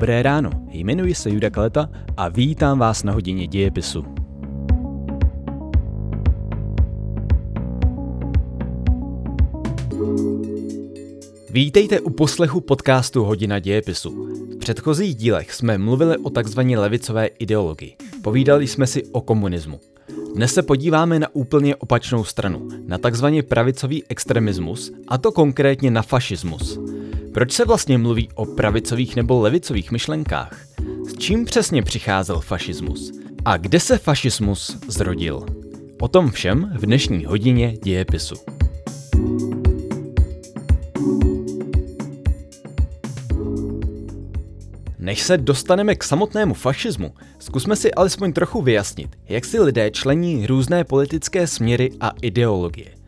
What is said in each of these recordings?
Dobré ráno, jmenuji se Juda Kaleta a vítám vás na hodině dějepisu. Vítejte u poslechu podcastu Hodina dějepisu. V předchozích dílech jsme mluvili o takzvané levicové ideologii. Povídali jsme si o komunismu. Dnes se podíváme na úplně opačnou stranu, na takzvaný pravicový extremismus, a to konkrétně na fašismus. Proč se vlastně mluví o pravicových nebo levicových myšlenkách? S čím přesně přicházel fašismus? A kde se fašismus zrodil? O tom všem v dnešní hodině dějepisu. Než se dostaneme k samotnému fašismu, zkusme si alespoň trochu vyjasnit, jak si lidé člení různé politické směry a ideologie.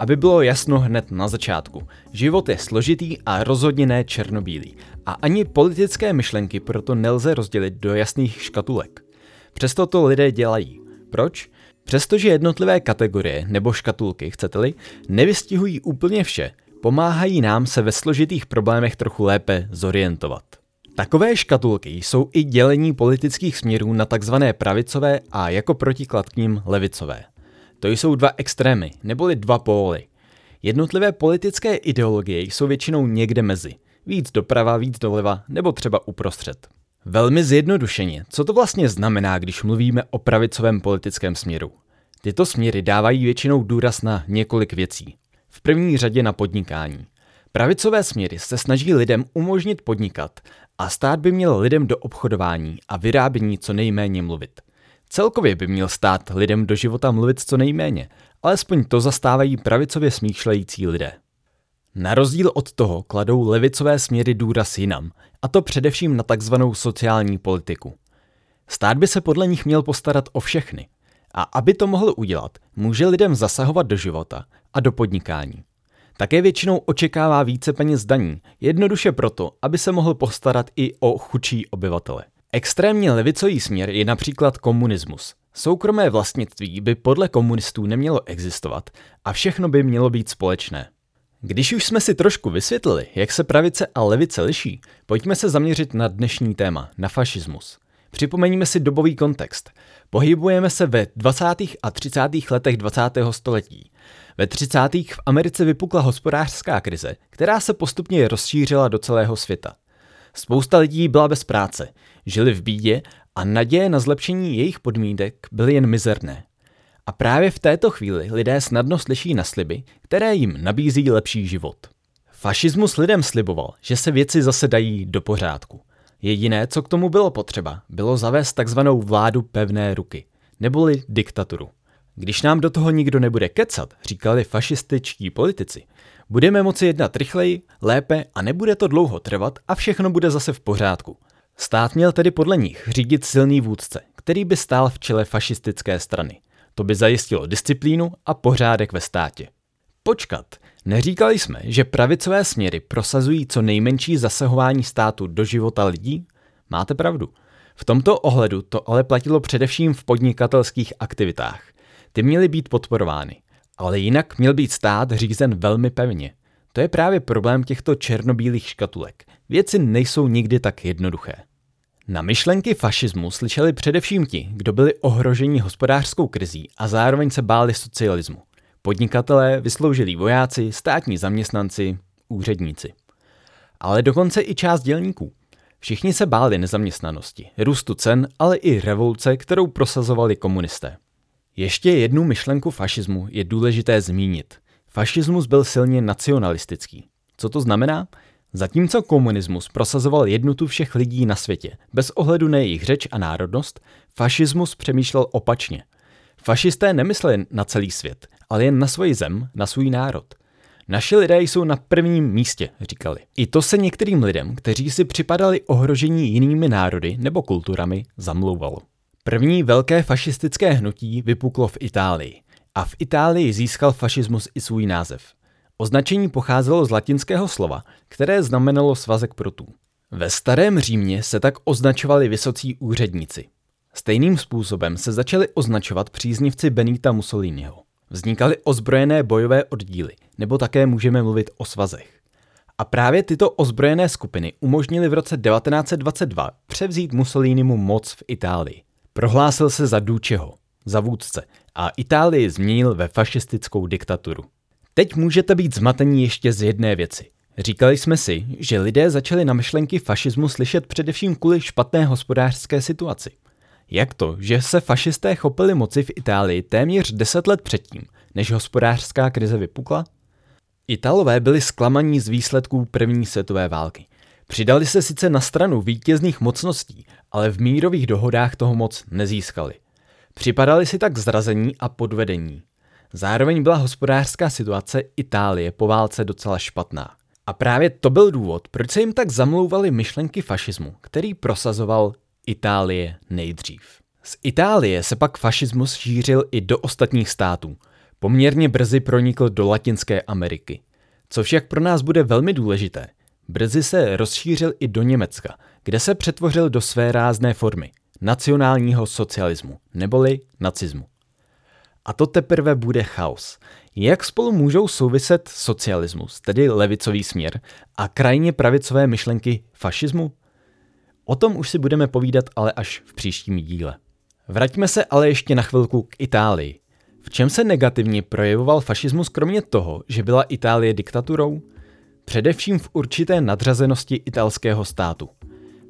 Aby bylo jasno hned na začátku, život je složitý a rozhodně ne černobílý a ani politické myšlenky proto nelze rozdělit do jasných škatulek. Přesto to lidé dělají. Proč? Přestože jednotlivé kategorie nebo škatulky, chcete-li, nevystihují úplně vše, pomáhají nám se ve složitých problémech trochu lépe zorientovat. Takové škatulky jsou i dělení politických směrů na takzvané pravicové a jako protiklad k ním levicové. To jsou dva extrémy, neboli dva póly. Jednotlivé politické ideologie jsou většinou někde mezi. Víc doprava, víc doleva, nebo třeba uprostřed. Velmi zjednodušeně, co to vlastně znamená, když mluvíme o pravicovém politickém směru? Tyto směry dávají většinou důraz na několik věcí. V první řadě na podnikání. Pravicové směry se snaží lidem umožnit podnikat a stát by měl lidem do obchodování a vyrábění co nejméně mluvit. Celkově by měl stát lidem do života mluvit co nejméně, alespoň to zastávají pravicově smýšlející lidé. Na rozdíl od toho kladou levicové směry důraz jinam, a to především na takzvanou sociální politiku. Stát by se podle nich měl postarat o všechny. A aby to mohl udělat, může lidem zasahovat do života a do podnikání. Také většinou očekává více peněz daní, jednoduše proto, aby se mohl postarat i o chudší obyvatele. Extrémně levicový směr je například komunismus. Soukromé vlastnictví by podle komunistů nemělo existovat a všechno by mělo být společné. Když už jsme si trošku vysvětlili, jak se pravice a levice liší, pojďme se zaměřit na dnešní téma, na fašismus. Připomeňme si dobový kontext. Pohybujeme se ve 20. a 30. letech 20. století. Ve 30. v Americe vypukla hospodářská krize, která se postupně rozšířila do celého světa. Spousta lidí byla bez práce, žili v bídě a naděje na zlepšení jejich podmínek byly jen mizerné. A právě v této chvíli lidé snadno slyší na sliby, které jim nabízí lepší život. Fašismus lidem sliboval, že se věci zase dají do pořádku. Jediné, co k tomu bylo potřeba, bylo zavést takzvanou vládu pevné ruky, neboli diktaturu. Když nám do toho nikdo nebude kecat, říkali fašističtí politici, budeme moci jednat rychleji, lépe a nebude to dlouho trvat a všechno bude zase v pořádku. Stát měl tedy podle nich řídit silný vůdce, který by stál v čele fašistické strany. To by zajistilo disciplínu a pořádek ve státě. Počkat, neříkali jsme, že pravicové směry prosazují co nejmenší zasahování státu do života lidí? Máte pravdu. V tomto ohledu to ale platilo především v podnikatelských aktivitách. Ty měly být podporovány, ale jinak měl být stát řízen velmi pevně. To je právě problém těchto černobílých škatulek. Věci nejsou nikdy tak jednoduché. Na myšlenky fašismu slyšeli především ti, kdo byli ohroženi hospodářskou krizí a zároveň se báli socialismu. Podnikatelé, vysloužilí vojáci, státní zaměstnanci, úředníci. Ale dokonce i část dělníků. Všichni se báli nezaměstnanosti, růstu cen, ale i revoluce, kterou prosazovali komunisté. Ještě jednu myšlenku fašismu je důležité zmínit. Fašismus byl silně nacionalistický. Co to znamená? Zatímco komunismus prosazoval jednotu všech lidí na světě, bez ohledu na jejich řeč a národnost, fašismus přemýšlel opačně. Fašisté nemysleli na celý svět, ale jen na svoji zem, na svůj národ. Naši lidé jsou na prvním místě, říkali. I to se některým lidem, kteří si připadali ohrožení jinými národy nebo kulturami, zamlouvalo. První velké fašistické hnutí vypuklo v Itálii. A v Itálii získal fašismus i svůj název. Označení pocházelo z latinského slova, které znamenalo svazek prutů. Ve starém Římě se tak označovali vysocí úředníci. Stejným způsobem se začali označovat příznivci Benita Mussoliniho. Vznikaly ozbrojené bojové oddíly, nebo také můžeme mluvit o svazech. A právě tyto ozbrojené skupiny umožnily v roce 1922 převzít Mussolinimu moc v Itálii. Prohlásil se za Dučeho, za vůdce, a Itálii změnil ve fašistickou diktaturu. Teď můžete být zmatení ještě z jedné věci. Říkali jsme si, že lidé začali na myšlenky fašismu slyšet především kvůli špatné hospodářské situaci. Jak to, že se fašisté chopili moci v Itálii téměř deset let předtím, než hospodářská krize vypukla? Italové byli zklamaní z výsledků první světové války. Přidali se sice na stranu vítězných mocností, ale v mírových dohodách toho moc nezískali. Připadali si tak zrazení a podvedení. Zároveň byla hospodářská situace Itálie po válce docela špatná. A právě to byl důvod, proč se jim tak zamlouvaly myšlenky fašismu, který prosazoval Itálie nejdřív. Z Itálie se pak fašismus šířil i do ostatních států. Poměrně brzy pronikl do Latinské Ameriky. Co však pro nás bude velmi důležité, brzy se rozšířil i do Německa, kde se přetvořil do své rázné formy nacionálního socialismu, neboli nacismu. A to teprve bude chaos. Jak spolu můžou souviset socialismus, tedy levicový směr, a krajně pravicové myšlenky fašismu? O tom už si budeme povídat ale až v příštím díle. Vraťme se ale ještě na chvilku k Itálii. V čem se negativně projevoval fašismus kromě toho, že byla Itálie diktaturou? Především v určité nadřazenosti italského státu.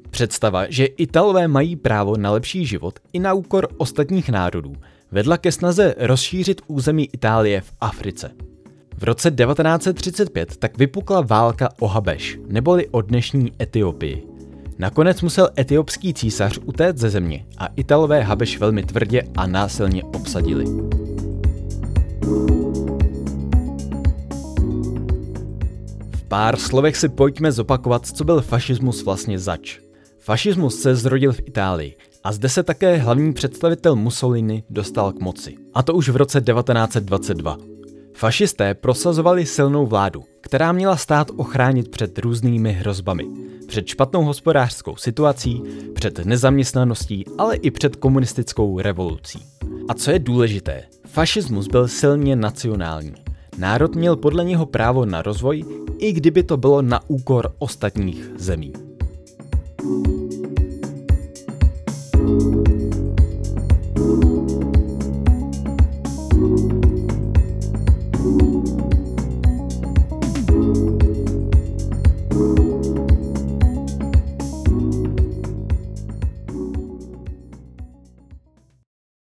Představa, že Italové mají právo na lepší život i na úkor ostatních národů, vedla ke snaze rozšířit území Itálie v Africe. V roce 1935 tak vypukla válka o Habeš, neboli o dnešní Etiopii. Nakonec musel etiopský císař utéct ze země a Italové Habeš velmi tvrdě a násilně obsadili. V pár slovech si pojďme zopakovat, co byl fašismus vlastně zač. Fašismus se zrodil v Itálii a zde se také hlavní představitel Mussolini dostal k moci. A to už v roce 1922. Fašisté prosazovali silnou vládu, která měla stát ochránit před různými hrozbami. Před špatnou hospodářskou situací, před nezaměstnaností, ale i před komunistickou revolucí. A co je důležité, fašismus byl silně nacionální. Národ měl podle něho právo na rozvoj, i kdyby to bylo na úkor ostatních zemí.